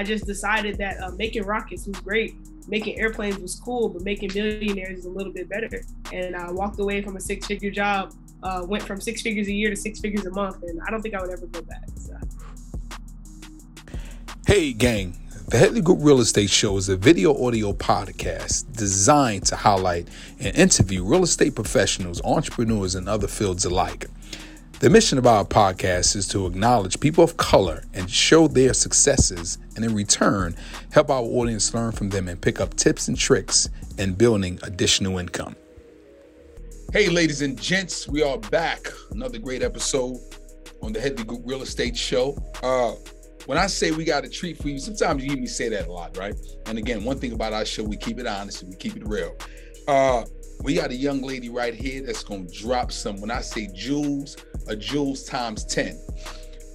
I just decided that uh, making rockets was great, making airplanes was cool, but making millionaires is a little bit better. And I walked away from a six figure job, uh, went from six figures a year to six figures a month, and I don't think I would ever go back. So. Hey, gang. The Headley Group Real Estate Show is a video audio podcast designed to highlight and interview real estate professionals, entrepreneurs, and other fields alike. The mission of our podcast is to acknowledge people of color and show their successes, and in return, help our audience learn from them and pick up tips and tricks in building additional income. Hey, ladies and gents, we are back. Another great episode on the Headley Group Real Estate Show. Uh, when I say we got a treat for you, sometimes you hear me say that a lot, right? And again, one thing about our show, we keep it honest and we keep it real. Uh, we got a young lady right here that's gonna drop some. When I say jewels, a jewels times 10.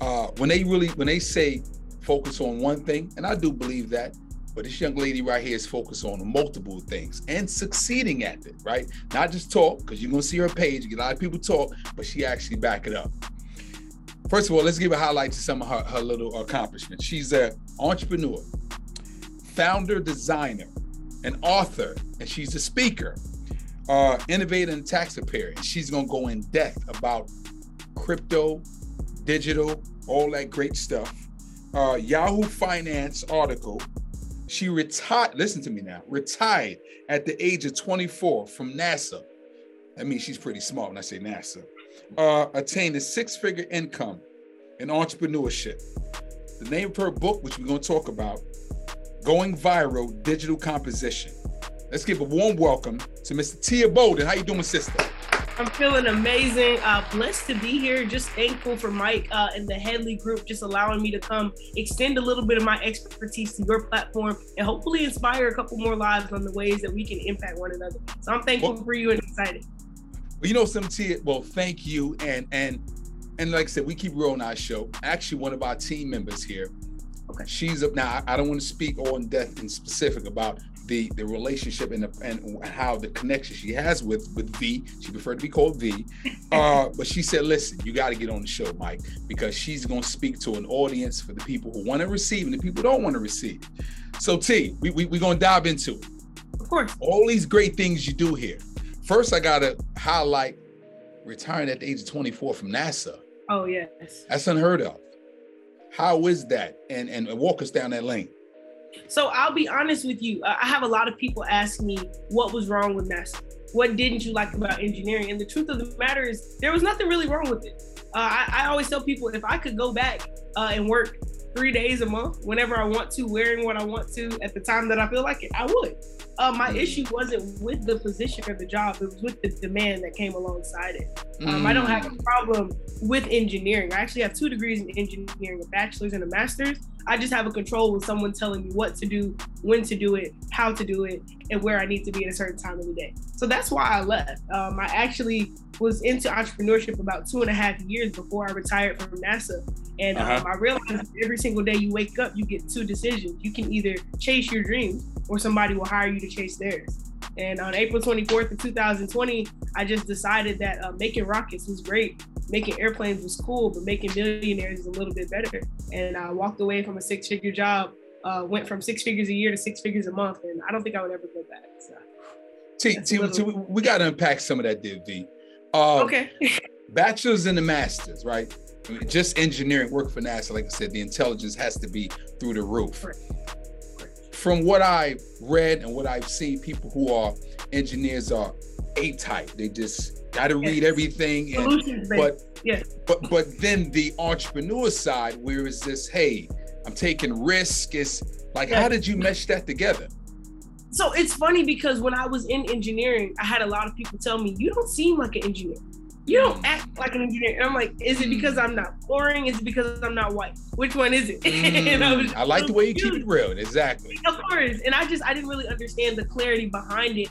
Uh, when they really, when they say focus on one thing, and I do believe that, but this young lady right here is focused on multiple things and succeeding at it, right? Not just talk, because you're gonna see her page, a lot of people talk, but she actually back it up. First of all, let's give a highlight to some of her, her little accomplishments. She's an entrepreneur, founder, designer, an author, and she's a speaker, uh, innovator and tax preparer. And she's gonna go in depth about crypto, digital, all that great stuff. Uh, Yahoo Finance article. She retired. Listen to me now. Retired at the age of 24 from NASA. That means she's pretty smart when I say NASA. Uh, attained a six-figure income in entrepreneurship. The name of her book, which we're to talk about, Going Viral Digital Composition. Let's give a warm welcome to Mr. Tia Bolden. How you doing, sister? I'm feeling amazing. Uh, blessed to be here. Just thankful for Mike uh, and the Headley Group just allowing me to come extend a little bit of my expertise to your platform and hopefully inspire a couple more lives on the ways that we can impact one another. So I'm thankful well, for you and excited. Well, you know, some Tia. Well, thank you, and and and like I said, we keep rolling our show. Actually, one of our team members here. Okay. She's up now. I don't want to speak on death in specific about the the relationship and the, and how the connection she has with with V. She preferred to be called V, uh, but she said, "Listen, you got to get on the show, Mike, because she's going to speak to an audience for the people who want to receive and the people who don't want to receive." So T, we we we going to dive into it. Of course. All these great things you do here. First, I got to highlight retiring at the age of 24 from NASA. Oh yes. That's unheard of. How is that? And and walk us down that lane. So I'll be honest with you. I have a lot of people ask me what was wrong with NASA. What didn't you like about engineering? And the truth of the matter is, there was nothing really wrong with it. Uh, I, I, always tell people if I could go back uh, and work three days a month, whenever I want to, wearing what I want to at the time that I feel like it, I would. Uh, my mm. issue wasn't with the position or the job; it was with the demand that came alongside it. Um, mm. I don't have a mm. problem with engineering. I actually have two degrees in engineering, a bachelor's and a master's. I just have a control with someone telling me what to do, when to do it, how to do it, and where I need to be at a certain time of the day. So that's why I left. Um, I actually was into entrepreneurship about two and a half years before I retired from NASA. And uh-huh. um, I realized every single day you wake up, you get two decisions. You can either chase your dreams or somebody will hire you to chase theirs. And on April 24th of 2020, I just decided that uh, making rockets was great. Making airplanes was cool, but making millionaires is a little bit better. And I walked away from a six figure job, uh, went from six figures a year to six figures a month. And I don't think I would ever go back. So, T, T, little... T, we got to unpack some of that, D. Uh, okay. bachelor's and the master's, right? I mean, just engineering work for NASA, like I said, the intelligence has to be through the roof. Right from what I've read and what I've seen, people who are engineers are A type. They just got to yes. read everything. And, but yeah. but but then the entrepreneur side, where is this? Hey, I'm taking risk. It's like, yes. how did you mesh that together? So it's funny because when I was in engineering, I had a lot of people tell me, "You don't seem like an engineer." you don't mm. act like an engineer. And I'm like, is it because I'm not boring? Is it because I'm not white? Which one is it? Mm, I, was, I, like the way you keep it real. Exactly. Of course. And I just, I didn't really understand the clarity behind it.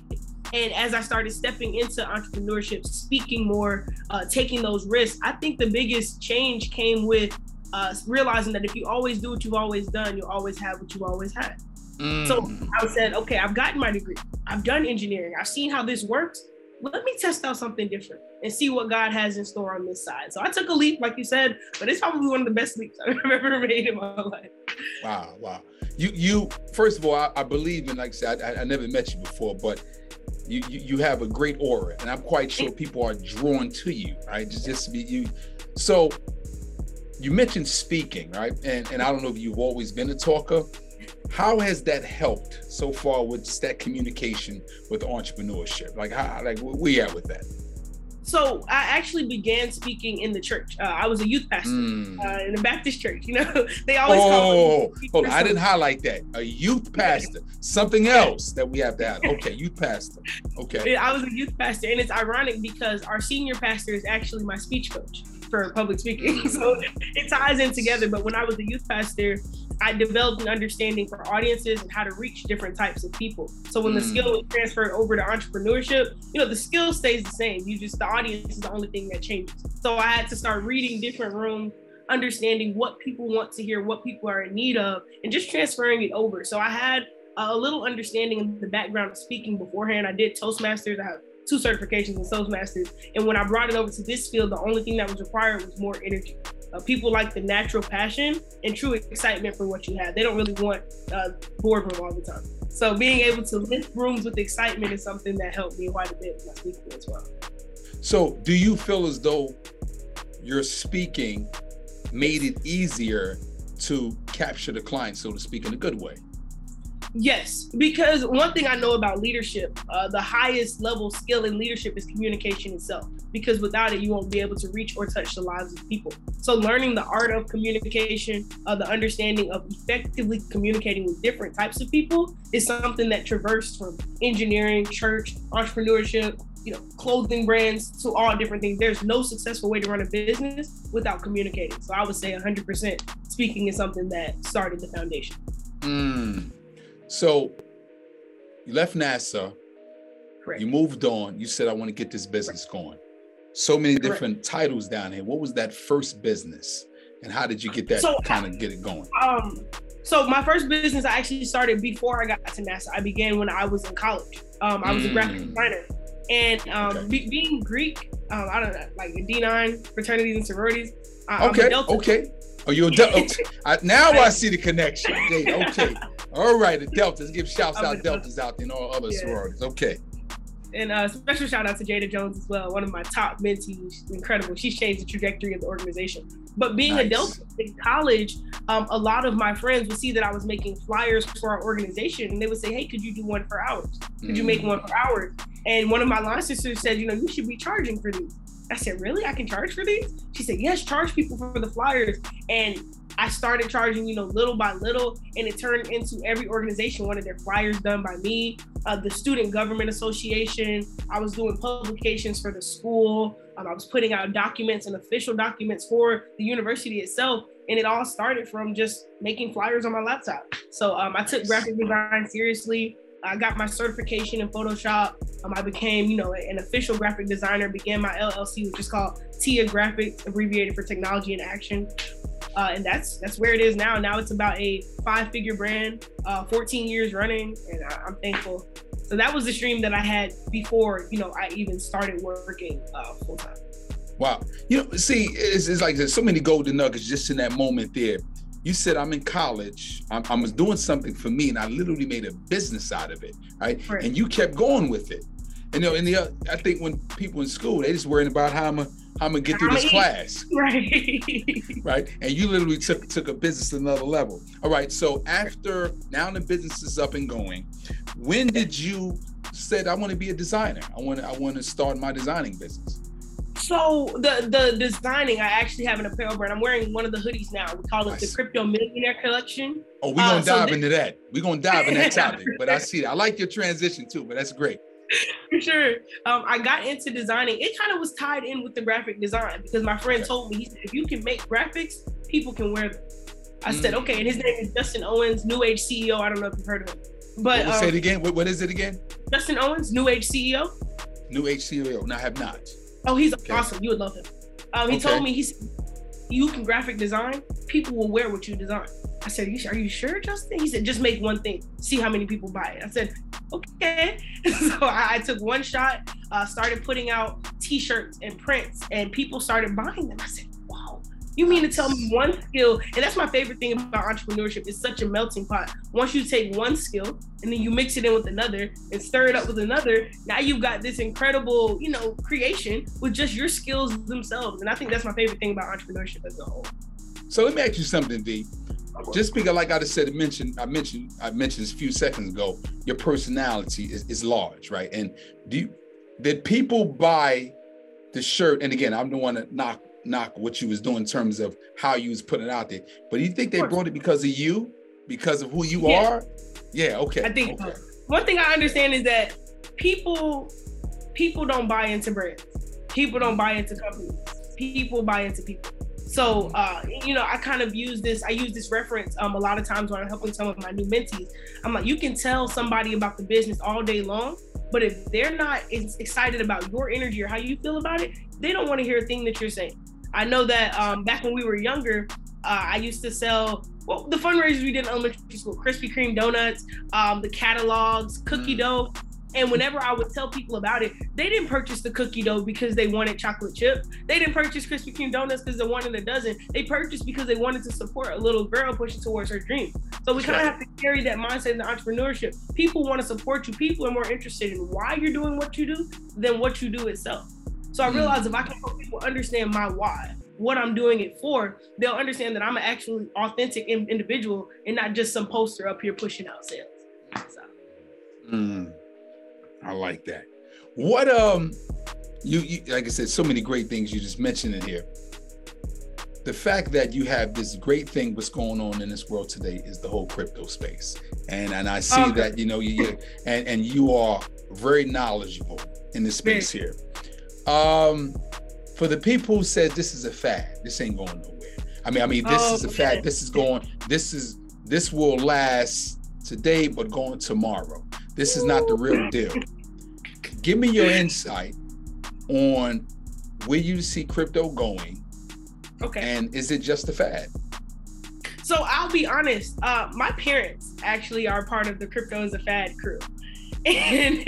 And as I started stepping into entrepreneurship, speaking more, uh, taking those risks, I think the biggest change came with uh, realizing that if you always do what you've always done, you'll always have what you've always had. Mm. So I said, okay, I've gotten my degree. I've done engineering. I've seen how this works let me test out something different and see what God has in store on this side. So I took a leap, like you said, but it's probably one of the best leaps I've ever made in my life. Wow, wow. You, you. First of all, I, I believe in. Like I said, I, I never met you before, but you, you, you have a great aura, and I'm quite sure people are drawn to you. Right, just just be you. So you mentioned speaking, right? And and I don't know if you've always been a talker. How has that helped so far with that communication with entrepreneurship? Like how like where we at with that? So I actually began speaking in the church. Uh, I was a youth pastor mm. uh, in a Baptist church. You know, they always oh, call. hold on, I didn't highlight that. A youth pastor, something else that we have to have. Okay, youth pastor. Okay. I was a youth pastor, and it's ironic because our senior pastor is actually my speech coach for public speaking. so it ties in together. But when I was a youth pastor, I developed an understanding for audiences and how to reach different types of people. So when mm. the skill was transferred over to entrepreneurship, you know, the skill stays the same. You just the audience is the only thing that changes. So I had to start reading different rooms, understanding what people want to hear, what people are in need of, and just transferring it over. So I had a little understanding of the background of speaking beforehand. I did Toastmasters. I have two certifications in Toastmasters. And when I brought it over to this field, the only thing that was required was more energy. Uh, people like the natural passion and true excitement for what you have. They don't really want uh, boardroom all the time. So being able to lift rooms with excitement is something that helped me quite a bit with my speaking as well. So do you feel as though your speaking made it easier to capture the client, so to speak, in a good way? Yes, because one thing I know about leadership, uh, the highest level skill in leadership is communication itself. Because without it, you won't be able to reach or touch the lives of people. So, learning the art of communication, uh, the understanding of effectively communicating with different types of people, is something that traversed from engineering, church, entrepreneurship, you know, clothing brands to all different things. There's no successful way to run a business without communicating. So, I would say 100% speaking is something that started the foundation. Mm. So you left NASA. Correct. You moved on. You said, I want to get this business going. So many Correct. different titles down here. What was that first business? And how did you get that so, kind of get it going? Um, so my first business I actually started before I got to NASA. I began when I was in college. Um, I was mm. a graphic mm. designer. And um, okay. be, being Greek, um, I don't know, like D9 fraternities and sororities. Uh, okay. Okay. Oh, you're a. I, now I see the connection. Okay. All right, the Deltas. Give shouts out Deltas out there and all other yeah. sororities. Okay. And a uh, special shout out to Jada Jones as well, one of my top mentees. Incredible. She's changed the trajectory of the organization. But being nice. a Delta in college, um, a lot of my friends would see that I was making flyers for our organization and they would say, Hey, could you do one for hours? Could mm. you make one for hours? And one of my line sisters said, You know, you should be charging for these. I said, Really? I can charge for these? She said, Yes, charge people for the flyers. And I started charging, you know, little by little, and it turned into every organization wanted their flyers done by me. Uh, the Student Government Association, I was doing publications for the school. Um, I was putting out documents and official documents for the university itself. And it all started from just making flyers on my laptop. So um, I took graphic design seriously. I got my certification in Photoshop. Um, I became, you know, an official graphic designer. Began my LLC, which is called TIA Graphics, abbreviated for Technology in Action. Uh, and that's that's where it is now. Now it's about a five-figure brand, uh, 14 years running, and I, am thankful. So that was the dream that I had before, you know, I even started working uh, full time. Wow, you know, see, it's, it's like there's so many golden nuggets just in that moment there. You said I'm in college. I'm, I was doing something for me, and I literally made a business out of it, right? right. And you kept going with it. And you know, and the I think when people in school, they just worrying about how I'm a I'm gonna get through this class. Right. right. And you literally took took a business to another level. All right. So after now the business is up and going, when did you said I want to be a designer? I want to I want to start my designing business. So the the designing, I actually have an apparel brand. I'm wearing one of the hoodies now. We call it nice. the Crypto Millionaire Collection. Oh, we're gonna uh, dive so into that. We're gonna dive in that topic. but I see that. I like your transition too, but that's great. For sure. Um, I got into designing. It kind of was tied in with the graphic design because my friend told me, he said, if you can make graphics, people can wear them. I mm. said, okay. And his name is Dustin Owens, New Age CEO. I don't know if you've heard of him. But um, say it again. What, what is it again? Dustin Owens, New Age CEO. New Age CEO. No, I have not. Oh, he's okay. awesome. You would love him. Um, he okay. told me, he said, you can graphic design, people will wear what you design. I said, Are you sure, Justin? He said, Just make one thing, see how many people buy it. I said, Okay. so I, I, took one shot. uh, started putting out T-shirts and prints, and people started buying them. I said, "Wow." You mean to tell me one skill, and that's my favorite thing about entrepreneurship, it's such a melting pot. Once you take one skill and then you mix it in with another and stir it up with another, now you've got this incredible, you know, creation with just your skills themselves. And I think that's my favorite thing about entrepreneurship as a whole. So let me ask you something, D. Just because, like I just said, mentioned, I mentioned, I mentioned this a few seconds ago, your personality is, is large, right? And do you, did people buy the shirt? And again, I'm the one to knock knock what you was doing in terms of how you was putting it out there. But do you think they brought it because of you, because of who you yeah. are? Yeah. Okay. I think okay. One thing I understand is that people people don't buy into brands. People don't buy into companies. People buy into people. So, uh, you know, I kind of use this. I use this reference um, a lot of times when I'm helping some of my new mentees. I'm like, you can tell somebody about the business all day long, but if they're not excited about your energy or how you feel about it, they don't want to hear a thing that you're saying. I know that um, back when we were younger, uh, I used to sell well the fundraisers we did in elementary school: Krispy Kreme donuts, um, the catalogs, cookie mm. dough. And whenever I would tell people about it, they didn't purchase the cookie dough because they wanted chocolate chip. They didn't purchase Krispy Kreme donuts because they wanted a dozen. They purchased because they wanted to support a little girl pushing towards her dream. So we kind of have to carry that mindset in entrepreneurship. People want to support you. People are more interested in why you're doing what you do than what you do itself. So I mm. realized if I can help people understand my why, what I'm doing it for, they'll understand that I'm an actually authentic individual and not just some poster up here pushing out sales. So. Mm, I like that. What um, you, you like I said, so many great things you just mentioned in here. The fact that you have this great thing what's going on in this world today is the whole crypto space. And and i see okay. that you know you and and you are very knowledgeable in this space here. Um for the people who said this is a fad this ain't going nowhere. I mean i mean this oh, is a fad. This is going this is this will last today but going tomorrow. This is not the real deal give me your insight on where you see crypto going Okay. And is it just a fad? So I'll be honest. Uh, my parents actually are part of the crypto is a fad crew. And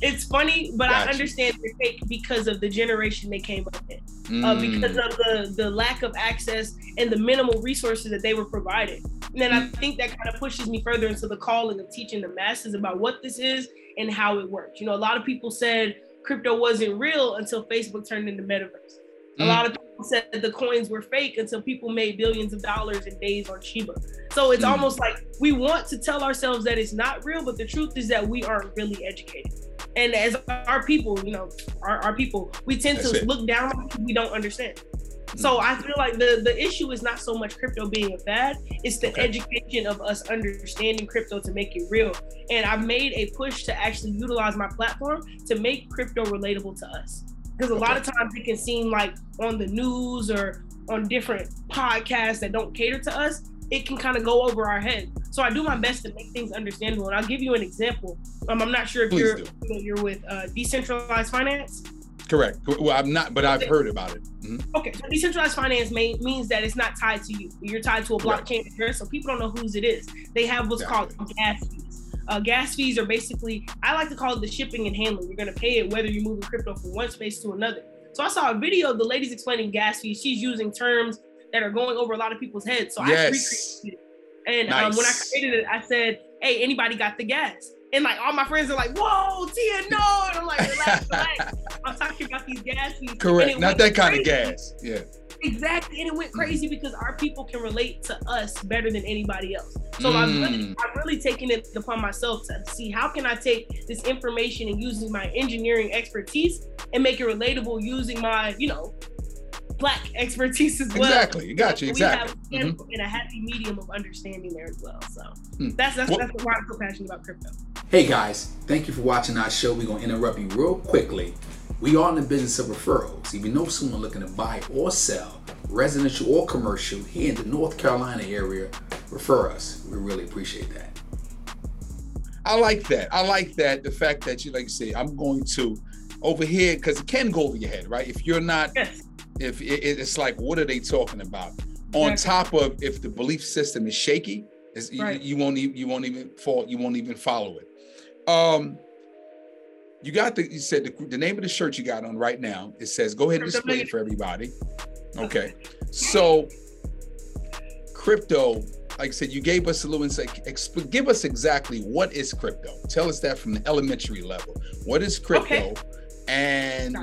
it's funny, but gotcha. I understand the fake because of the generation they came up in, mm. uh, because of the the lack of access and the minimal resources that they were provided. And then mm. I think that kind of pushes me further into the calling of teaching the masses about what this is and how it works. You know, a lot of people said crypto wasn't real until Facebook turned into metaverse. A mm. lot of people said the coins were fake until people made billions of dollars in days on Shiba. So it's mm. almost like we want to tell ourselves that it's not real, but the truth is that we aren't really educated. And as our people, you know, our, our people, we tend That's to it. look down on we don't understand. Mm. So I feel like the the issue is not so much crypto being a fad; it's the okay. education of us understanding crypto to make it real. And I've made a push to actually utilize my platform to make crypto relatable to us because a okay. lot of times it can seem like on the news or on different podcasts that don't cater to us, it can kind of go over our head. So I do my best to make things understandable. And I'll give you an example. Um, I'm not sure if Please you're do. familiar with uh, decentralized finance. Correct. Well, I'm not, but I've heard about it. Mm-hmm. Okay, so decentralized finance may, means that it's not tied to you. You're tied to a blockchain right. so people don't know whose it is. They have what's called gas fees. Uh, gas fees are basically, I like to call it the shipping and handling. You're going to pay it whether you're moving crypto from one space to another. So I saw a video of the ladies explaining gas fees. She's using terms that are going over a lot of people's heads. So yes. I recreated it. And nice. um, when I created it, I said, hey, anybody got the gas? And like all my friends are like, whoa, Tia, no. And I'm like, relax, relax. I'm talking about these gas fees. Correct. Not that kind crazy. of gas. Yeah. Exactly. And it went crazy mm-hmm. because our people can relate to us better than anybody else. So mm. I'm, really, I've really taken it upon myself to see how can I take this information and using my engineering expertise and make it relatable using my, you know, black expertise as well. Exactly. You got you. Exactly. We have mm-hmm. in a happy medium of understanding there as well. So hmm. that's that's, well, that's why I'm so passionate about crypto. Hey guys, thank you for watching our show. We're gonna interrupt you real quickly we are in the business of referrals. If you know someone looking to buy or sell, residential or commercial, here in the North Carolina area, refer us. We really appreciate that. I like that. I like that. The fact that you, like you say, I'm going to over here because it can go over your head, right? If you're not, yes. If it, it's like, what are they talking about? Exactly. On top of if the belief system is shaky, right. you, you, won't even you won't even fall, you won't even follow it. Um, you got the you said the, the, name of the shirt you got on right now. It says go ahead and display it for everybody. Okay. So crypto, like I said, you gave us a little insight. Exp- give us exactly what is crypto. Tell us that from the elementary level. What is crypto? Okay. And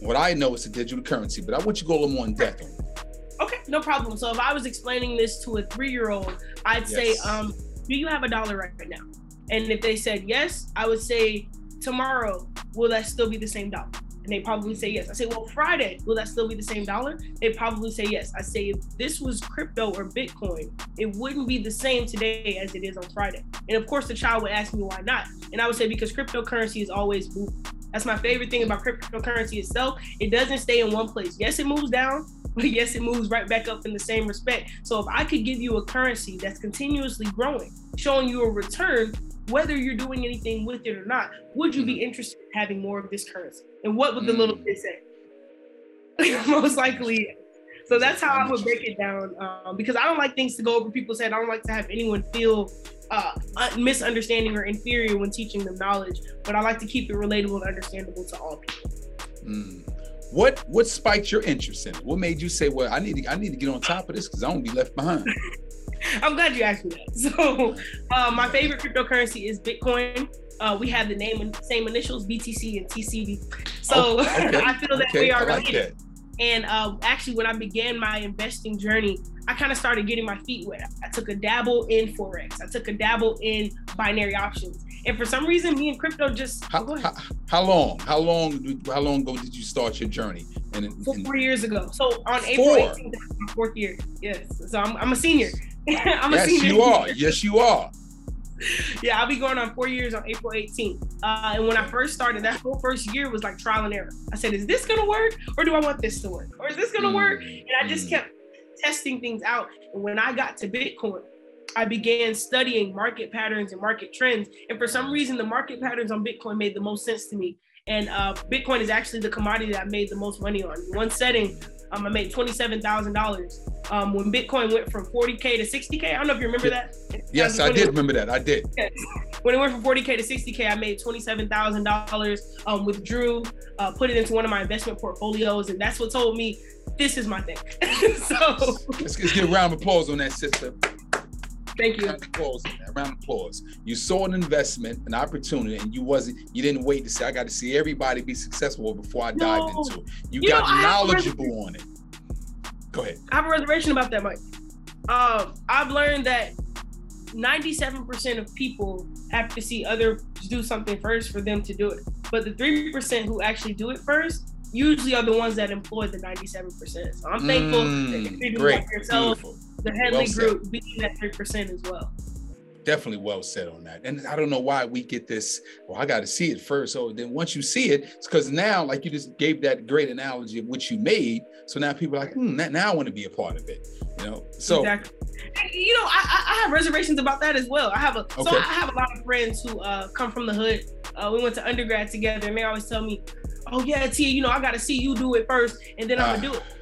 what I know is a digital currency, but I want you to go a little more in depth on it. Okay, no problem. So if I was explaining this to a three-year-old, I'd yes. say, um, do you have a dollar right now? And if they said yes, I would say, tomorrow, will that still be the same dollar? And they probably say yes. I say, well, Friday, will that still be the same dollar? They probably say yes. I say, if this was crypto or Bitcoin, it wouldn't be the same today as it is on Friday. And of course, the child would ask me why not. And I would say, because cryptocurrency is always moving. That's my favorite thing about cryptocurrency itself. It doesn't stay in one place. Yes, it moves down, but yes, it moves right back up in the same respect. So if I could give you a currency that's continuously growing, showing you a return, whether you're doing anything with it or not, would you be mm-hmm. interested in having more of this currency? And what would the little mm. kid say? Most likely. So that's how I would break it down um, because I don't like things to go over people's head. I don't like to have anyone feel uh, misunderstanding or inferior when teaching them knowledge, but I like to keep it relatable and understandable to all people. Mm. What what spiked your interest in it? What made you say, "Well, I need to I need to get on top of this because I won't be left behind"? I'm glad you asked me that. So, uh, my favorite cryptocurrency is Bitcoin. Uh, we have the name and same initials, BTC and TCB. So oh, okay. I feel that okay. we are related. Like and uh, actually, when I began my investing journey, I kind of started getting my feet wet. I took a dabble in forex. I took a dabble in binary options. And for some reason, me and crypto just how, how, how long? How long? How long ago did you start your journey? And, and four years ago. So on April 18th, my fourth year. Yes. So I'm, I'm a senior. I'm yes, a senior. Yes, you are. Yes, you are. yeah, I'll be going on four years on April 18th. Uh, and when I first started, that whole first year was like trial and error. I said, is this gonna work, or do I want this to work, or is this gonna mm. work? And I just mm. kept testing things out. And when I got to Bitcoin, I began studying market patterns and market trends. And for some reason, the market patterns on Bitcoin made the most sense to me. And uh, Bitcoin is actually the commodity that I made the most money on. One setting, um, I made twenty-seven thousand um, dollars. When Bitcoin went from forty k to sixty k, I don't know if you remember that. Yes, I did remember that. I did. When it went from forty k to sixty k, I made twenty-seven thousand um, dollars. Withdrew, uh, put it into one of my investment portfolios, and that's what told me this is my thing. so let's, let's get a round of applause on that, sister. Thank you. Round of applause. Round of applause. You saw an investment, an opportunity, and you wasn't. You didn't wait to say, "I got to see everybody be successful before I no. dive into it." You, you got know, knowledgeable on it. Go ahead. I have a reservation about that, Mike. Um, I've learned that 97% of people have to see others do something first for them to do it. But the 3% who actually do it first usually are the ones that employ the 97%. So I'm thankful mm, that you do like yourself. Beautiful the Headley well group being that three percent as well. Definitely well said on that. And I don't know why we get this. Well, I got to see it first. So then once you see it, it's because now, like you just gave that great analogy of what you made. So now people are like, hmm, now I want to be a part of it. You know. So exactly. you know, I, I have reservations about that as well. I have a okay. so I have a lot of friends who uh, come from the hood. Uh, we went to undergrad together, and they always tell me, "Oh yeah, T, you know, I got to see you do it first, and then I'm gonna uh, do it."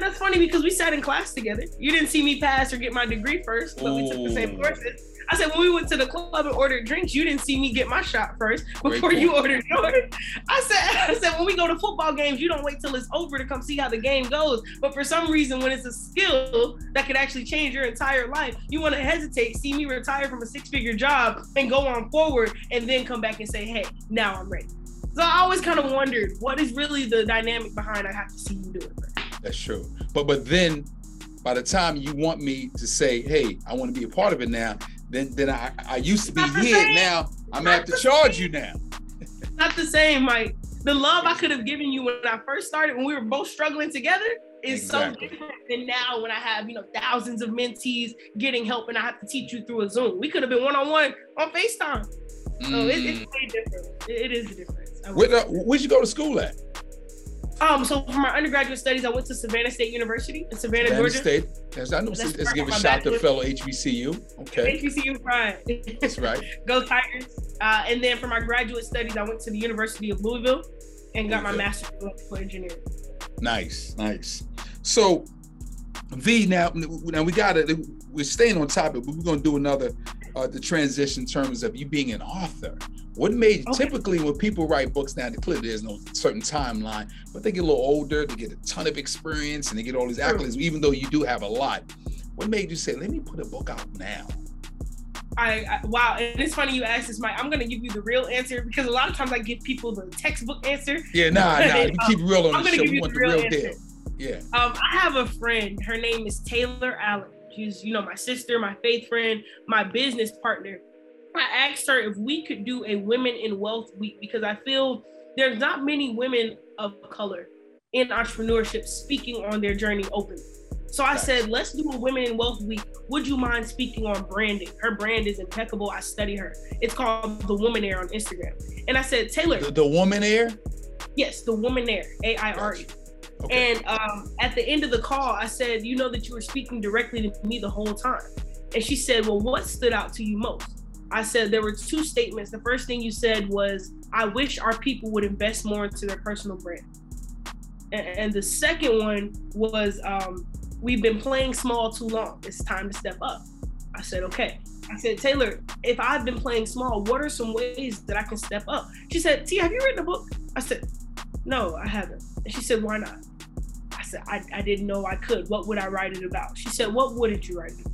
That's funny because we sat in class together. You didn't see me pass or get my degree first, but Ooh. we took the same courses. I said, when we went to the club and ordered drinks, you didn't see me get my shot first before you ordered yours. I said, I said, when we go to football games, you don't wait till it's over to come see how the game goes. But for some reason, when it's a skill that could actually change your entire life, you want to hesitate, see me retire from a six-figure job and go on forward, and then come back and say, hey, now I'm ready. So I always kind of wondered what is really the dynamic behind I have to see you do it. That's true. But but then by the time you want me to say, hey, I want to be a part of it now, then then I, I used to be here. Now I'm gonna have to charge you now. not the same, Mike. The love I could have given you when I first started, when we were both struggling together, is exactly. so different than now when I have, you know, thousands of mentees getting help and I have to teach you through a Zoom. We could have been one-on-one on FaceTime. So mm. it, it's way different. It, it is a difference. Where, uh, where'd you go to school at? Um, so for my undergraduate studies, I went to Savannah State University in Savannah, Savannah Georgia. State. Yes, I know. Let's, let's give a shout to fellow HBCU. Okay. HBCU pride. That's right. Go Tigers. Uh, and then for my graduate studies, I went to the University of Louisville and got Louisville. my master's in electrical engineering. Nice, nice. So, V, now, now we got it. We're staying on topic, but we're gonna do another uh, the transition in terms of you being an author. What made okay. typically when people write books now, clearly there's no certain timeline, but they get a little older, they get a ton of experience, and they get all these accolades, even though you do have a lot. What made you say, let me put a book out now? I, I, wow, and it's funny you asked this, Mike. I'm gonna give you the real answer because a lot of times I give people the textbook answer. Yeah, nah, nah. You keep real on I'm the show. We want the real, real deal. Yeah. Um, I have a friend. Her name is Taylor Allen. She's, you know, my sister, my faith friend, my business partner. I asked her if we could do a Women in Wealth Week because I feel there's not many women of color in entrepreneurship speaking on their journey openly. So I said, let's do a Women in Wealth Week. Would you mind speaking on branding? Her brand is impeccable. I study her. It's called The Woman Aire on Instagram. And I said, Taylor. The, the Woman Aire? Yes, The Woman Aire, A I R E. Okay. And um, at the end of the call, I said, you know that you were speaking directly to me the whole time. And she said, well, what stood out to you most? I said there were two statements. The first thing you said was, I wish our people would invest more into their personal brand. And, the second one was, um, we've been playing small too long. It's time to step up. I said, okay. I said, Taylor, if I've been playing small, what are some ways that I can step up? She said, T, have you written a book? I said, no, I haven't. And she said, why not? I said, I, I didn't know I could. What would I write it about? She said, what wouldn't you write it about?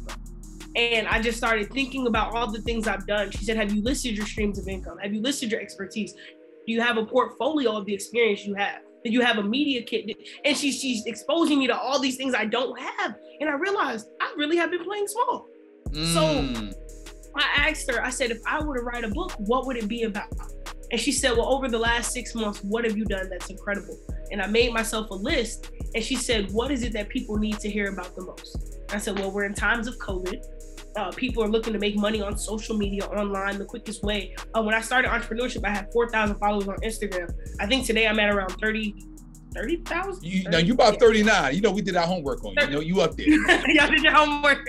And I just started thinking about all the things I've done. She said, Have you listed your streams of income? Have you listed your expertise? Do you have a portfolio of the experience you have? Do you have a media kit? And she's she's exposing me to all these things I don't have. And I realized I really have been playing small. Mm. So I asked her, I said, if I were to write a book, what would it be about? And she said, Well, over the last six months, what have you done that's incredible? And I made myself a list. And she said, What is it that people need to hear about the most? I said, Well, we're in times of COVID. Uh, people are looking to make money on social media, online, the quickest way. Uh, when I started entrepreneurship, I had 4,000 followers on Instagram. I think today I'm at around 30, 30,000. You, now you about 39. You know, we did our homework on you. You know, you up there. Y'all did your homework.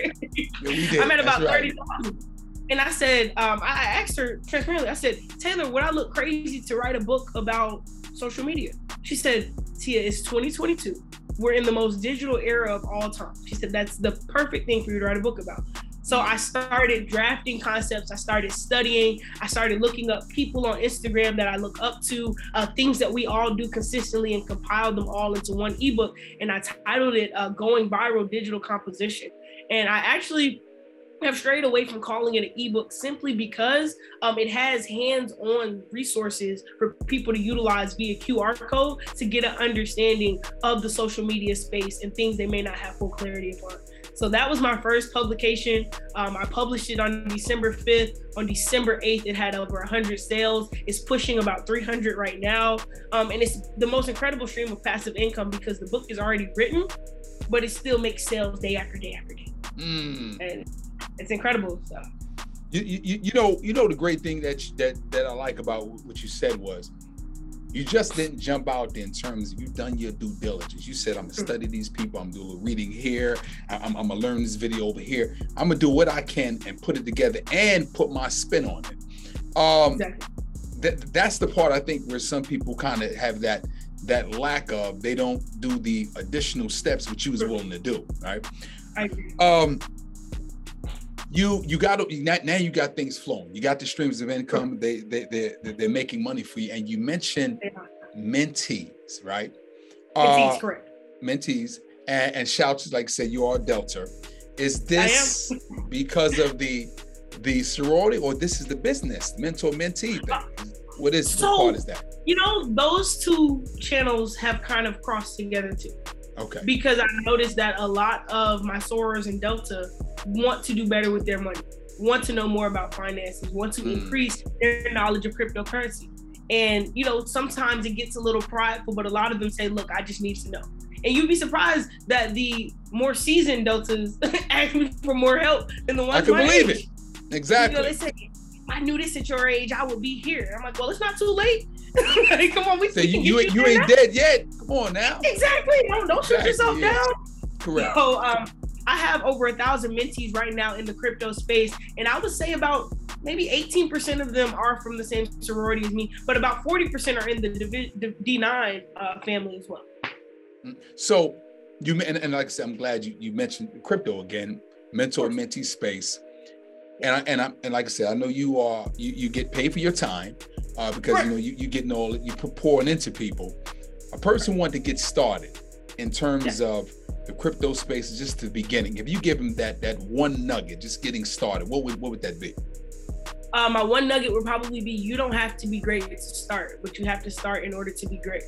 yeah. I'm at about right. 30,000. And I said, um, I asked her transparently, I said, Taylor, would I look crazy to write a book about social media? She said, Tia, it's 2022. We're in the most digital era of all time. She said, that's the perfect thing for you to write a book about. So I started drafting concepts. I started studying. I started looking up people on Instagram that I look up to, uh, things that we all do consistently, and compiled them all into one ebook. And I titled it uh, "Going Viral Digital Composition." And I actually have strayed away from calling it an ebook simply because um, it has hands-on resources for people to utilize via QR code to get an understanding of the social media space and things they may not have full clarity upon. So that was my first publication. Um, I published it on December 5th. On December 8th, it had over 100 sales. It's pushing about 300 right now. Um, and it's the most incredible stream of passive income because the book is already written, but it still makes sales day after day after day. Mm. And it's incredible. So. You, you, you know you know the great thing that that that I like about what you said was you just didn't jump out there in terms of you've done your due diligence. You said I'm gonna study these people. I'm doing a reading here. I'm, I'm, gonna learn this video over here. I'm gonna do what I can and put it together and put my spin on it. Um, exactly. that that's the part I think where some people kind of have that that lack of. They don't do the additional steps which you was willing to do. Right. I agree. Um, you you got to now you got things flowing. You got the streams of income. They they they they're making money for you. And you mentioned mentees, right? Mentees, uh, correct. Mentees and, and shouts like say you are Delta. Is this because of the the sorority or this is the business mentor mentee thing? What is so, what part is that? You know, those two channels have kind of crossed together too. Okay. Because I noticed that a lot of my sorors and Delta want to do better with their money, want to know more about finances, want to mm. increase their knowledge of cryptocurrency. And you know, sometimes it gets a little prideful, but a lot of them say, "Look, I just need to know." And you'd be surprised that the more seasoned deltas ask me for more help than the ones. I can believe age. it. Exactly. You know, they say, "I knew this at your age, I would be here." I'm like, "Well, it's not too late." like, come on, we so you, you, you ain't dead yet. Come on now. Exactly. Don't don't shoot yourself down. Correct. So um, I have over a thousand mentees right now in the crypto space, and I would say about maybe 18% of them are from the same sorority as me, but about 40% are in the D9 uh, family as well. Mm. So you and, and like I said, I'm glad you, you mentioned crypto again, mentor mentee space. And I, and I, and like I said, I know you are you, you get paid for your time uh, because right. you know you you getting all you pouring into people. A person right. want to get started in terms yeah. of the crypto space, is just the beginning. If you give them that that one nugget, just getting started, what would what would that be? Uh, my one nugget would probably be you don't have to be great to start, but you have to start in order to be great.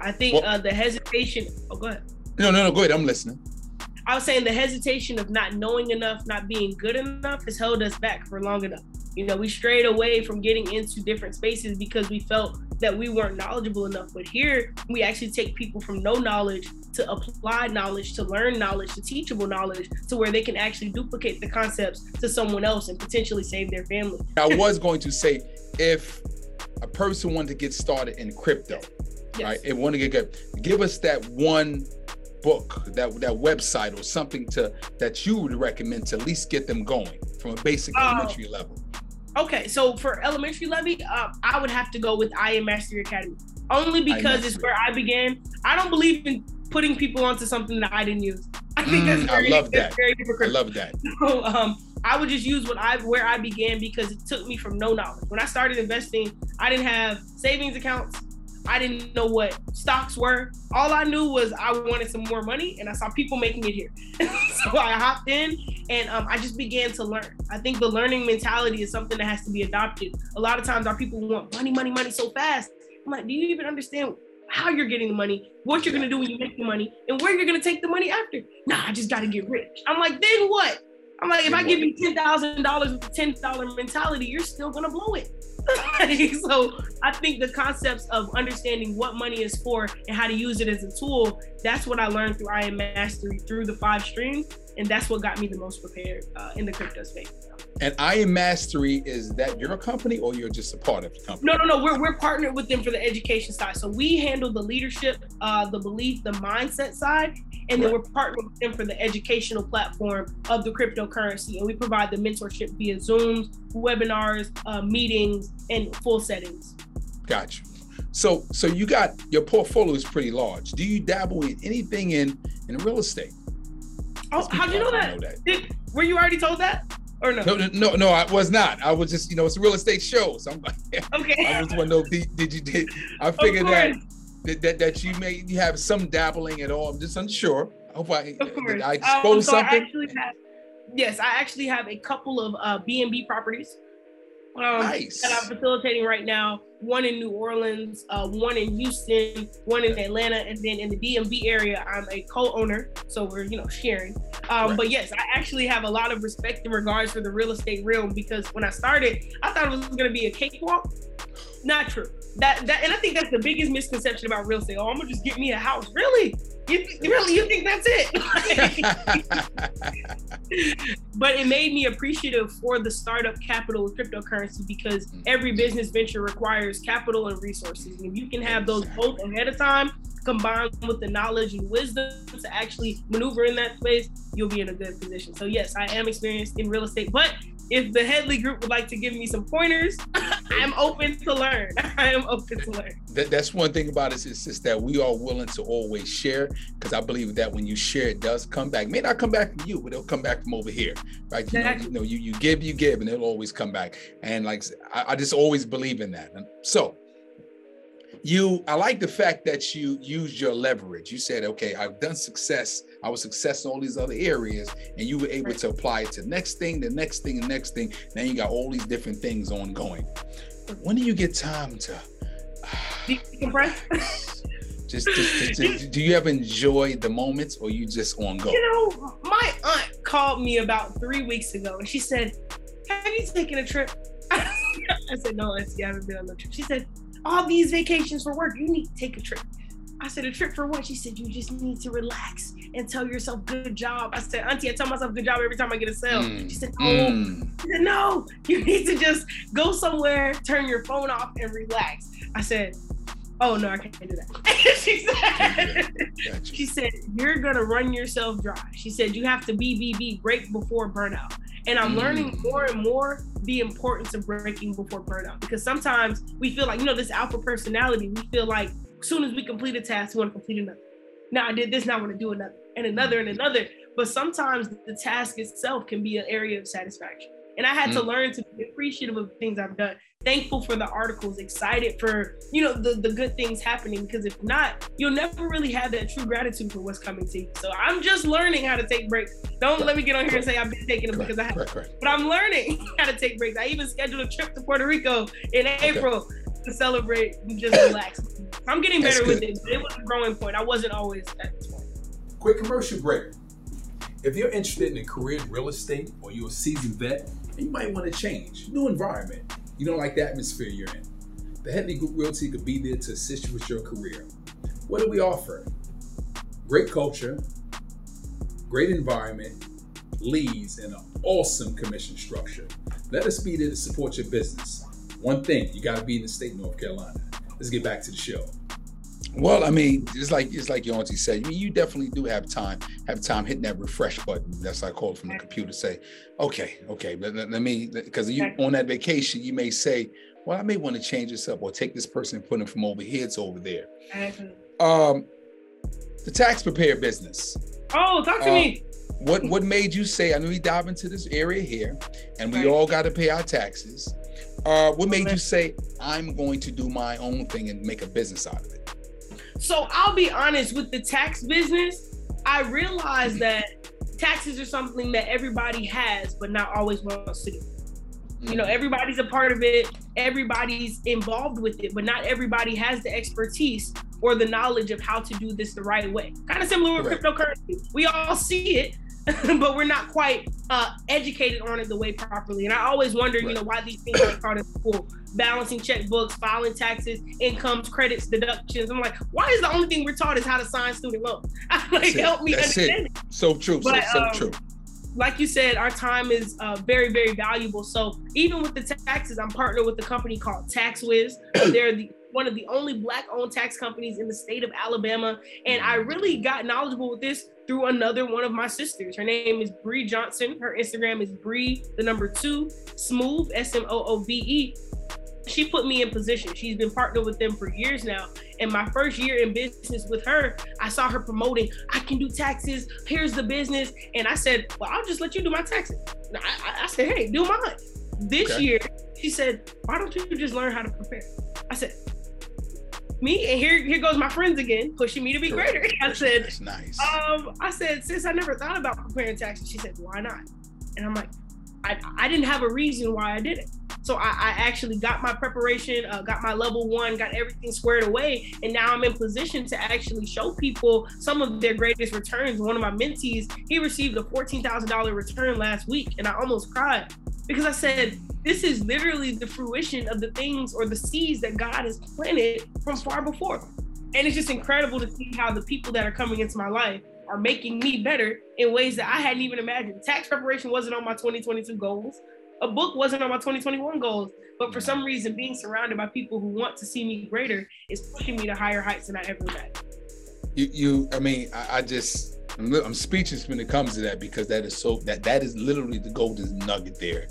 I think well, uh, the hesitation. Oh, go ahead. No, no, no. Go ahead. I'm listening. I was saying the hesitation of not knowing enough, not being good enough, has held us back for long enough. You know, we strayed away from getting into different spaces because we felt that we weren't knowledgeable enough. But here, we actually take people from no knowledge to applied knowledge, to learn knowledge, to teachable knowledge, to where they can actually duplicate the concepts to someone else and potentially save their family. I was going to say, if a person wanted to get started in crypto, yes. right, and want to get good, give us that one book, that that website, or something to that you would recommend to at least get them going from a basic uh, elementary level. Okay, so for elementary level, uh, I would have to go with IM Mastery Academy, only because it's where I began. I don't believe in putting people onto something that I didn't use. I think mm, that's very, I love that. I love that. So, um, I would just use what I where I began because it took me from no knowledge. When I started investing, I didn't have savings accounts. I didn't know what stocks were. All I knew was I wanted some more money, and I saw people making it here. so I hopped in, and um, I just began to learn. I think the learning mentality is something that has to be adopted. A lot of times, our people want money, money, money so fast. I'm like, do you even understand how you're getting the money, what you're gonna do when you make the money, and where you're gonna take the money after? Nah, I just gotta get rich. I'm like, then what? I'm like, if I give you ten thousand dollars with a ten dollar mentality, you're still gonna blow it. so I think the concepts of understanding what money is for and how to use it as a tool, that's what I learned through IM Mastery through the five streams. And that's what got me the most prepared uh, in the crypto space. And IM Mastery, is that your company or you're just a part of the company? No, no, no. We're, we're partnered with them for the education side. So we handle the leadership, uh, the belief, the mindset side. And then right. we're partnered with them for the educational platform of the cryptocurrency. And we provide the mentorship via Zooms, webinars, uh, meetings, and full settings. Gotcha. So, so you got your portfolio is pretty large. Do you dabble in anything in in real estate? Oh, how'd you know that? know that? Did, were you already told that? Or no? no? No, no, I was not. I was just, you know, it's a real estate show. So I'm like, okay. I just want to know, did, did you did? I figured that, that that you may you have some dabbling at all. I'm just unsure. I hope I, of course. I expose um, so something. I have, yes, I actually have a couple of uh, B&B properties um, nice. that I'm facilitating right now. One in New Orleans, uh, one in Houston, one in Atlanta, and then in the DMV area, I'm a co-owner, so we're you know sharing. Um, right. But yes, I actually have a lot of respect in regards for the real estate realm because when I started, I thought it was going to be a cakewalk. Not true. That that, and I think that's the biggest misconception about real estate. Oh, I'm gonna just get me a house. Really? You, really you think that's it? but it made me appreciative for the startup capital with cryptocurrency because mm. every business venture requires capital and resources. And if you can have those both ahead of time, combined with the knowledge and wisdom to actually maneuver in that space, you'll be in a good position. So yes, I am experienced in real estate, but if the Headley Group would like to give me some pointers, I'm open to learn. I am open to learn. That, that's one thing about us is just that we are willing to always share because I believe that when you share, it does come back. It may not come back from you, but it'll come back from over here, right? You, exactly. know, you know, you, you give, you give, and it'll always come back. And like I, I just always believe in that. And so you i like the fact that you used your leverage. You said okay i've done success. I was success in all these other areas and you were able to apply it to the next thing the next thing the next thing. Now you got all these different things ongoing. When do you get time to decompress just, just, just, do you ever enjoy the moments or you just on go? You know my aunt called me about three weeks ago and she said have you taken a trip? I said no I haven't been on a trip. She said all these vacations for work. You need to take a trip. I said, a trip for what? She said, you just need to relax and tell yourself good job. I said, Auntie, I tell myself good job every time I get a sale. Mm. She said, no. Mm. She said, no, you need to just go somewhere, turn your phone off and relax. I said, oh no, I can't do that. she said, gotcha. she said, you're gonna run yourself dry. She said, you have to be, be, be, break before burnout. And I'm mm. learning more and more the importance of breaking before burnout because sometimes we feel like, you know, this alpha personality, we feel like as soon as we complete a task, we want to complete another. Now I did this, now I want to do another and another and another. But sometimes the task itself can be an area of satisfaction. And I had mm. to learn to be appreciative of things I've done, thankful for the articles, excited for, you know, the, the good things happening. Because if not, you'll never really have that true gratitude for what's coming to you. So I'm just learning how to take breaks. Don't let me get on here and say I've been taking them because I have, but I'm learning how to take breaks. I even scheduled a trip to Puerto Rico in April to celebrate and just relax. I'm getting better with it. It was a growing point. I wasn't always at this point. Quick commercial break. If you're interested in a career in real estate or you're a seasoned vet and you might want to change, new environment, you don't like the atmosphere you're in, the Headley Group Realty could be there to assist you with your career. What do we offer? Great culture, great environment, leads, and an awesome commission structure. Let us be there to support your business. One thing, you got to be in the state of North Carolina. Let's get back to the show. Well, I mean, it's like it's like your auntie said. I mean, you definitely do have time, have time hitting that refresh button. That's I call it from the computer. Say, okay, okay, let, let, let me because you on that vacation, you may say, well, I may want to change this up or take this person and put them from over here to over there. Um, the tax preparer business. Oh, talk to uh, me. What what made you say? I know we dive into this area here, and we right. all got to pay our taxes. Uh, what made you say I'm going to do my own thing and make a business out of it? So I'll be honest with the tax business. I realized that taxes are something that everybody has, but not always wants to do. You know, everybody's a part of it, everybody's involved with it, but not everybody has the expertise or the knowledge of how to do this the right way. Kind of similar with right. cryptocurrency. We all see it, but we're not quite uh, educated on it the way properly. And I always wonder, right. you know, why these things aren't taught in school. Balancing checkbooks, filing taxes, incomes, credits, deductions. I'm like, why is the only thing we're taught is how to sign student loans? like, help me That's understand it. it. So true. But, so, so um, true like you said, our time is uh, very, very valuable. So even with the taxes, I'm partnered with a company called TaxWiz. They're the one of the only black-owned tax companies in the state of Alabama, and I really got knowledgeable with this through another one of my sisters. Her name is Bree Johnson. Her Instagram is Bree, the number two, Smooth, S M O O V E. She put me in position. She's been partnered with them for years now. And my first year in business with her, I saw her promoting, I can do taxes. Here's the business. And I said, Well, I'll just let you do my taxes. I, I said, Hey, do mine. This okay. year, she said, Why don't you just learn how to prepare? I said, me and here here goes my friends again pushing me to be greater. I said, That's nice. Um, I said, since I never thought about preparing taxes, she said, why not? And I'm like, I, I didn't have a reason why I did it. So I, I actually got my preparation, uh, got my level one, got everything squared away, and now I'm in position to actually show people some of their greatest returns. One of my mentees, he received a fourteen thousand dollar return last week, and I almost cried because I said, this is literally the fruition of the things or the seeds that God has planted from far before. And it's just incredible to see how the people that are coming into my life are making me better in ways that I hadn't even imagined. Tax preparation wasn't on my 2022 goals. A book wasn't on my 2021 goals. But for some reason, being surrounded by people who want to see me greater is pushing me to higher heights than I ever imagined. You, you, I mean, I, I just, I'm, I'm speechless when it comes to that because that is so that that is literally the golden nugget there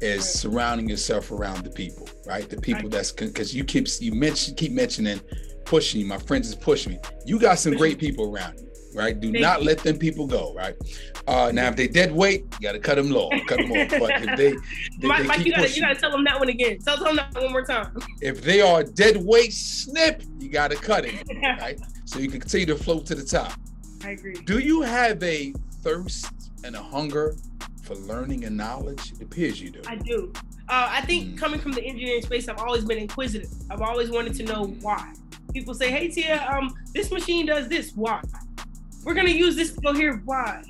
is right. surrounding yourself around the people, right? The people right. that's because you keep you mention keep mentioning pushing you. My friends is pushing me. You got some great people around you, right? Do Thank not you. let them people go, right? Uh, now if they dead weight, you got to cut them low, cut them off. But if they, they, Mike, they Mike you gotta you gotta tell them that one again. Tell them that one more time. If they are dead weight snip, you got to cut it, right? So you can continue to float to the top. I agree. Do you have a thirst and a hunger for learning and knowledge? It appears you do. I do. Uh, I think mm. coming from the engineering space, I've always been inquisitive. I've always wanted to know why. People say, "Hey Tia, um, this machine does this. Why? We're gonna use this to go here. Why?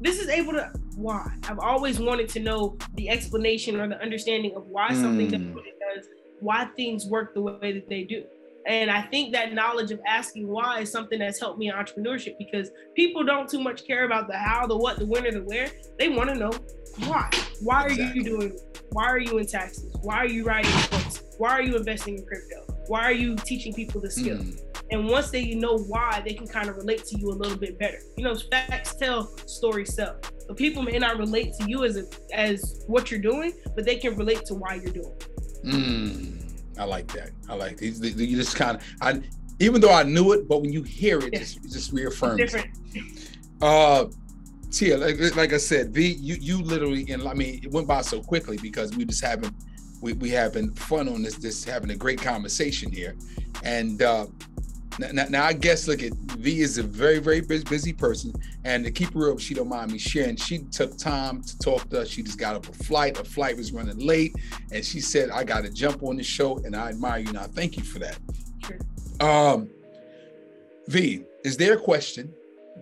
This is able to. Why? I've always wanted to know the explanation or the understanding of why mm. something does what it does, why things work the way that they do. And I think that knowledge of asking why is something that's helped me in entrepreneurship because people don't too much care about the how, the what, the when, or the where. They want to know why. Why are exactly. you doing? Why are you in taxes? Why are you writing books? Why are you investing in crypto? Why are you teaching people the skill? Mm. And once they know why, they can kind of relate to you a little bit better. You know, facts tell, stories sell. So people may not relate to you as a, as what you're doing, but they can relate to why you're doing. Mm. I like that. I like it. You just kind of, I even though I knew it, but when you hear it, yeah. just, it just reaffirms. Different. Uh, Tia, like, like I said, V, you you literally, and I mean, it went by so quickly because we just having we we having fun on this, this having a great conversation here, and uh, now, now, I guess look at V is a very very busy person, and to keep her up, she don't mind me sharing. She took time to talk to us. She just got up a flight. A flight was running late, and she said, "I got to jump on the show," and I admire you. Now, thank you for that. Sure. Um, V, is there a question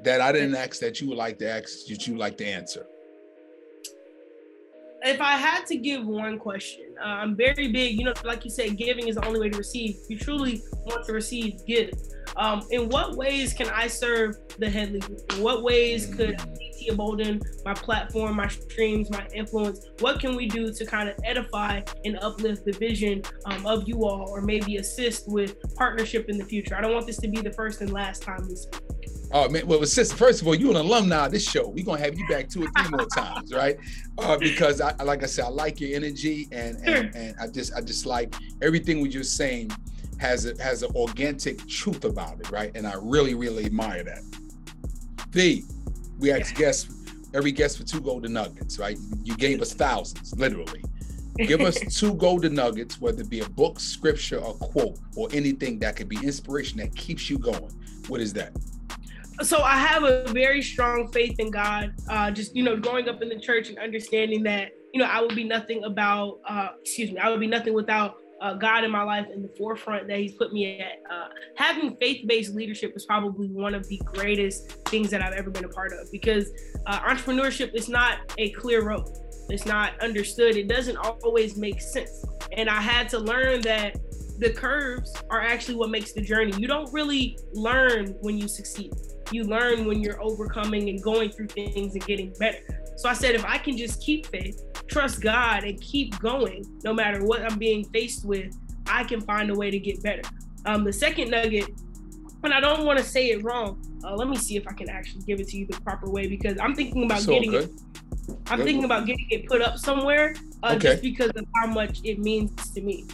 that I didn't ask that you would like to ask that you would like to answer? If I had to give one question, uh, I'm very big. You know, like you said, giving is the only way to receive. You truly want to receive, give. Um, in what ways can I serve the Headley Group? In what ways could Tia Bolden, my platform, my streams, my influence, what can we do to kind of edify and uplift the vision um, of you all, or maybe assist with partnership in the future? I don't want this to be the first and last time we speak. Oh man, well, sister, first of all, you an alumni of this show. We're gonna have you back two or three more times, right? Uh, because I, like I said, I like your energy, and and, and I just I just like everything we just saying has a has an organic truth about it, right? And I really really admire that. V, we ask guests every guest for two golden nuggets, right? You gave us thousands, literally. Give us two golden nuggets, whether it be a book, scripture, a quote, or anything that could be inspiration that keeps you going. What is that? So I have a very strong faith in God. Uh, just you know, growing up in the church and understanding that you know I would be nothing about, uh, excuse me, I would be nothing without uh, God in my life in the forefront that He's put me at. Uh, having faith-based leadership is probably one of the greatest things that I've ever been a part of because uh, entrepreneurship is not a clear road. It's not understood. It doesn't always make sense, and I had to learn that the curves are actually what makes the journey. You don't really learn when you succeed you learn when you're overcoming and going through things and getting better. So I said, if I can just keep faith, trust God, and keep going, no matter what I'm being faced with, I can find a way to get better. Um, the second nugget, and I don't want to say it wrong. Uh, let me see if I can actually give it to you the proper way because I'm thinking about so getting good. it. I'm good. thinking about getting it put up somewhere uh, okay. just because of how much it means to me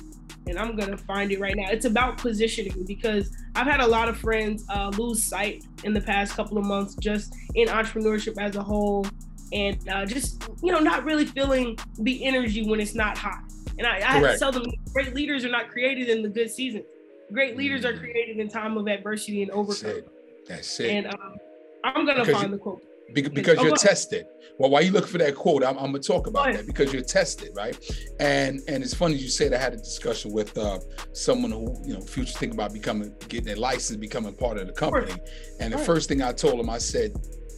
and I'm gonna find it right now. It's about positioning because I've had a lot of friends uh, lose sight in the past couple of months just in entrepreneurship as a whole, and uh, just you know not really feeling the energy when it's not hot. And I, I have to tell them, great leaders are not created in the good season. Great leaders are mm. created in time of adversity and overcome. That's it. And um, I'm gonna because find you, the quote because you're tested. Well, while you look for that quote, I'm, I'm, gonna talk about that because you're tested, right? And and it's funny you said I had a discussion with uh, someone who you know future thinking about becoming getting a license, becoming part of the company. And the first thing I told him, I said,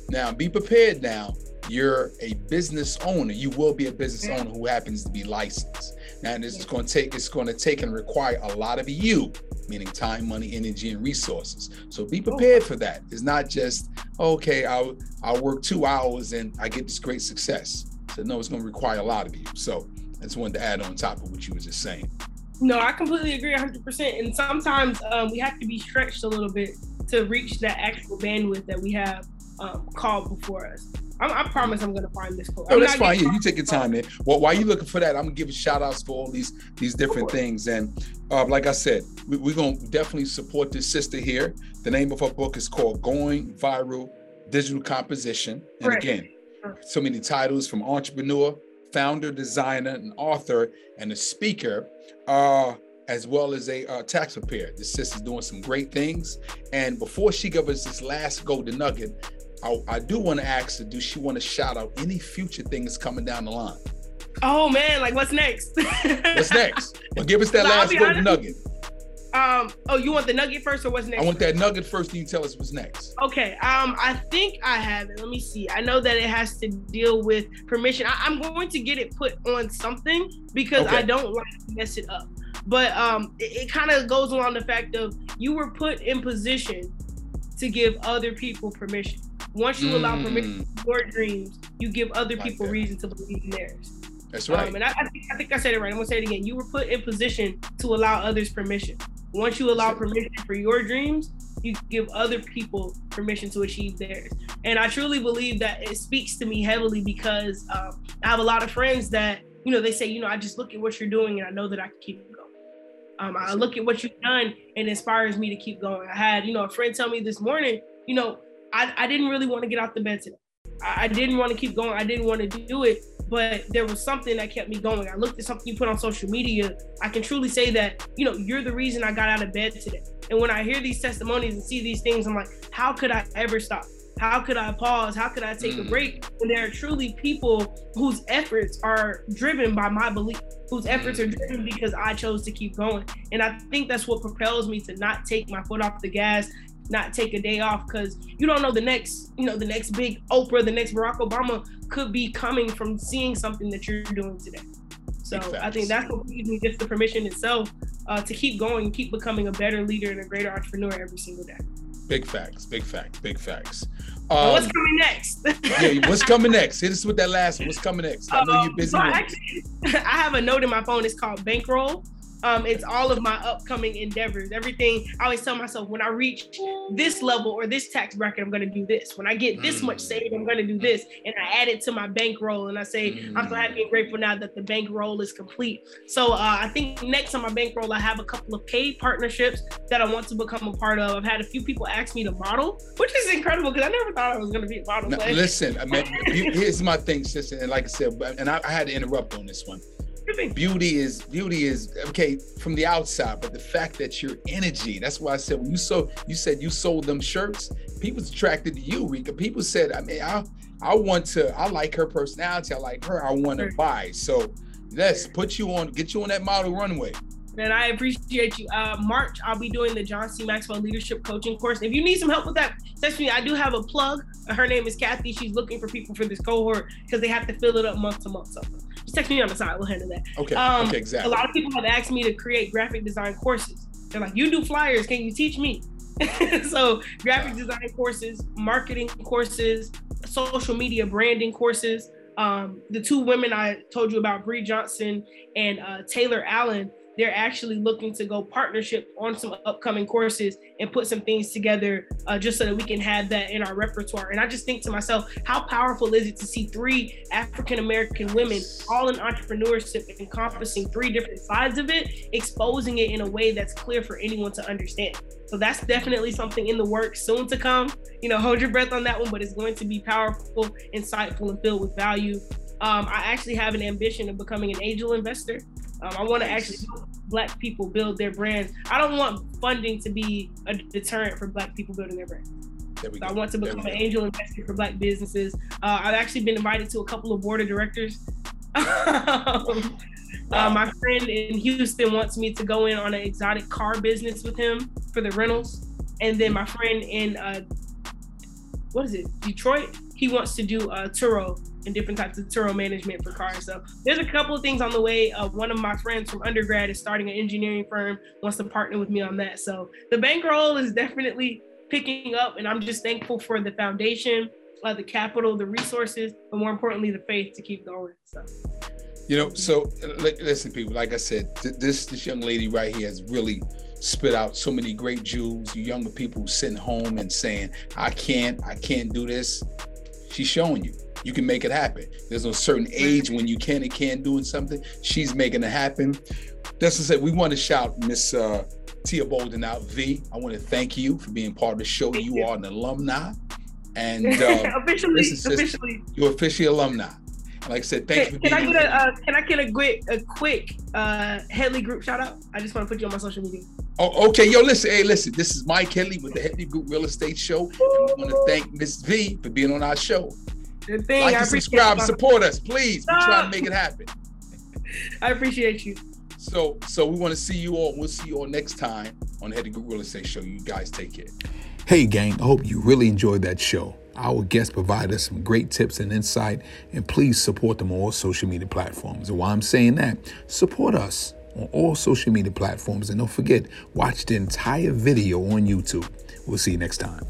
"Now be prepared. Now you're a business owner. You will be a business owner who happens to be licensed. Now it's going to take it's going to take and require a lot of you meaning time, money, energy, and resources. So be prepared for that. It's not just, okay, I'll I'll work two hours and I get this great success. So no, it's gonna require a lot of you. So I just wanted to add on top of what you were just saying. No, I completely agree 100%. And sometimes um, we have to be stretched a little bit to reach that actual bandwidth that we have um, called before us. I'm, i promise I'm gonna find this quote. Oh, that's fine. Yeah, you take your time man. Well, while you looking for that, I'm gonna give shout outs for all these these different things. And uh, like I said, we, are gonna definitely support this sister here. The name of her book is called Going Viral Digital Composition. And right. again, so many titles from entrepreneur, founder, designer, and author, and a speaker. Uh, as well as a uh, tax preparer. This sister's doing some great things. And before she gives us this last golden nugget, I, I do want to ask her, do she want to shout out any future things coming down the line? Oh man, like what's next? what's next? Well, give us that last golden nugget. Um, oh, you want the nugget first or what's next? I want that nugget first, then you tell us what's next. Okay. Um, I think I have it. Let me see. I know that it has to deal with permission. I, am going to get it put on something because okay. I don't like to mess it up. But um, it, it kind of goes along the fact of you were put in position to give other people permission. Once you mm. allow permission to your dreams, you give other like people that. reason to believe in theirs. That's right. Um, and I, I, think, I think I said it right. I'm gonna say it again. You were put in position to allow others permission. Once you allow permission for your dreams, you give other people permission to achieve theirs. And I truly believe that it speaks to me heavily because um, I have a lot of friends that you know they say, you know, I just look at what you're doing and I know that I can keep going. Um, I look at what you've done and inspires me to keep going. I had, you know, a friend tell me this morning, you know, I, I didn't really want to get out the bed today. I, I didn't want to keep going. I didn't want to do it, but there was something that kept me going. I looked at something you put on social media. I can truly say that, you know, you're the reason I got out of bed today. And when I hear these testimonies and see these things, I'm like, how could I ever stop? How could I pause? How could I take mm. a break? When there are truly people whose efforts are driven by my belief, whose efforts are driven because I chose to keep going. And I think that's what propels me to not take my foot off the gas, not take a day off because you don't know the next, you know, the next big Oprah, the next Barack Obama could be coming from seeing something that you're doing today. So I think that's what gives me just the permission itself uh, to keep going, keep becoming a better leader and a greater entrepreneur every single day. Big facts, big facts, big facts. Um, what's coming next? yeah, what's coming next? Hit us with that last one. What's coming next? I know you're busy. So actually, I have a note in my phone. It's called Bankroll. Um, it's all of my upcoming endeavors. Everything I always tell myself when I reach this level or this tax bracket, I'm going to do this. When I get this much mm. saved, I'm going to do this. And I add it to my bankroll and I say, mm. I'm so happy and grateful now that the bankroll is complete. So uh, I think next on my bankroll, I have a couple of paid partnerships that I want to become a part of. I've had a few people ask me to model, which is incredible because I never thought I was going to be a model. Now, listen, I mean, here's my thing, sister. And like I said, and I, I had to interrupt on this one beauty is beauty is okay from the outside, but the fact that your energy. That's why I said when you sold, you said you sold them shirts. People's attracted to you, Rika. People said, I mean, I I want to. I like her personality. I like her. I want to buy. So let's put you on, get you on that model runway. And I appreciate you. Uh, March, I'll be doing the John C. Maxwell Leadership Coaching course. If you need some help with that, text me. I do have a plug. Her name is Kathy. She's looking for people for this cohort because they have to fill it up month to month. So text me on the side. We'll handle that. Okay. Um, okay. Exactly. A lot of people have asked me to create graphic design courses. They're like, "You do flyers. Can you teach me?" so graphic design courses, marketing courses, social media branding courses. Um, the two women I told you about, Bree Johnson and uh, Taylor Allen, they're actually looking to go partnership on some upcoming courses and put some things together uh, just so that we can have that in our repertoire. And I just think to myself, how powerful is it to see three African American women all in entrepreneurship, encompassing three different sides of it, exposing it in a way that's clear for anyone to understand. So that's definitely something in the works soon to come. You know, hold your breath on that one, but it's going to be powerful, insightful, and filled with value. Um, I actually have an ambition of becoming an angel investor. Um, I want to actually help Black people build their brands. I don't want funding to be a deterrent for Black people building their brands. So I want to become an angel investor for Black businesses. Uh, I've actually been invited to a couple of board of directors. um, uh, my friend in Houston wants me to go in on an exotic car business with him for the rentals, and then my friend in uh, what is it, Detroit? He wants to do a Turo and different types of Turo management for cars. So there's a couple of things on the way. Uh, one of my friends from undergrad is starting an engineering firm, wants to partner with me on that. So the bankroll is definitely picking up, and I'm just thankful for the foundation, uh, the capital, the resources, but more importantly, the faith to keep going. So. You know, so listen, people. Like I said, this this young lady right here has really spit out so many great jewels. You younger people sitting home and saying, "I can't, I can't do this." She's showing you you can make it happen. There's a certain age when you can and can't doing something. She's making it happen. That's to say, we want to shout Miss uh, Tia Bolden out. V, I want to thank you for being part of the show. You, you, are an alumni, and uh, officially, officially, you're officially alumni. Like I said, thank you. Can I get a uh, Can I get a quick a quick uh, Headley Group shout out? I just want to put you on my social media. Oh, okay. Yo, listen. Hey, listen. This is Mike Headley with the Headley Group Real Estate Show. And I want to thank Miss V for being on our show. The thing, like and subscribe, support us, please. We're trying to make it happen. I appreciate you. So, so we want to see you all. We'll see you all next time on the Headley Group Real Estate Show. You guys take care. Hey, gang. I hope you really enjoyed that show. Our guests provide us some great tips and insight, and please support them on all social media platforms. And while I'm saying that, support us on all social media platforms. And don't forget, watch the entire video on YouTube. We'll see you next time.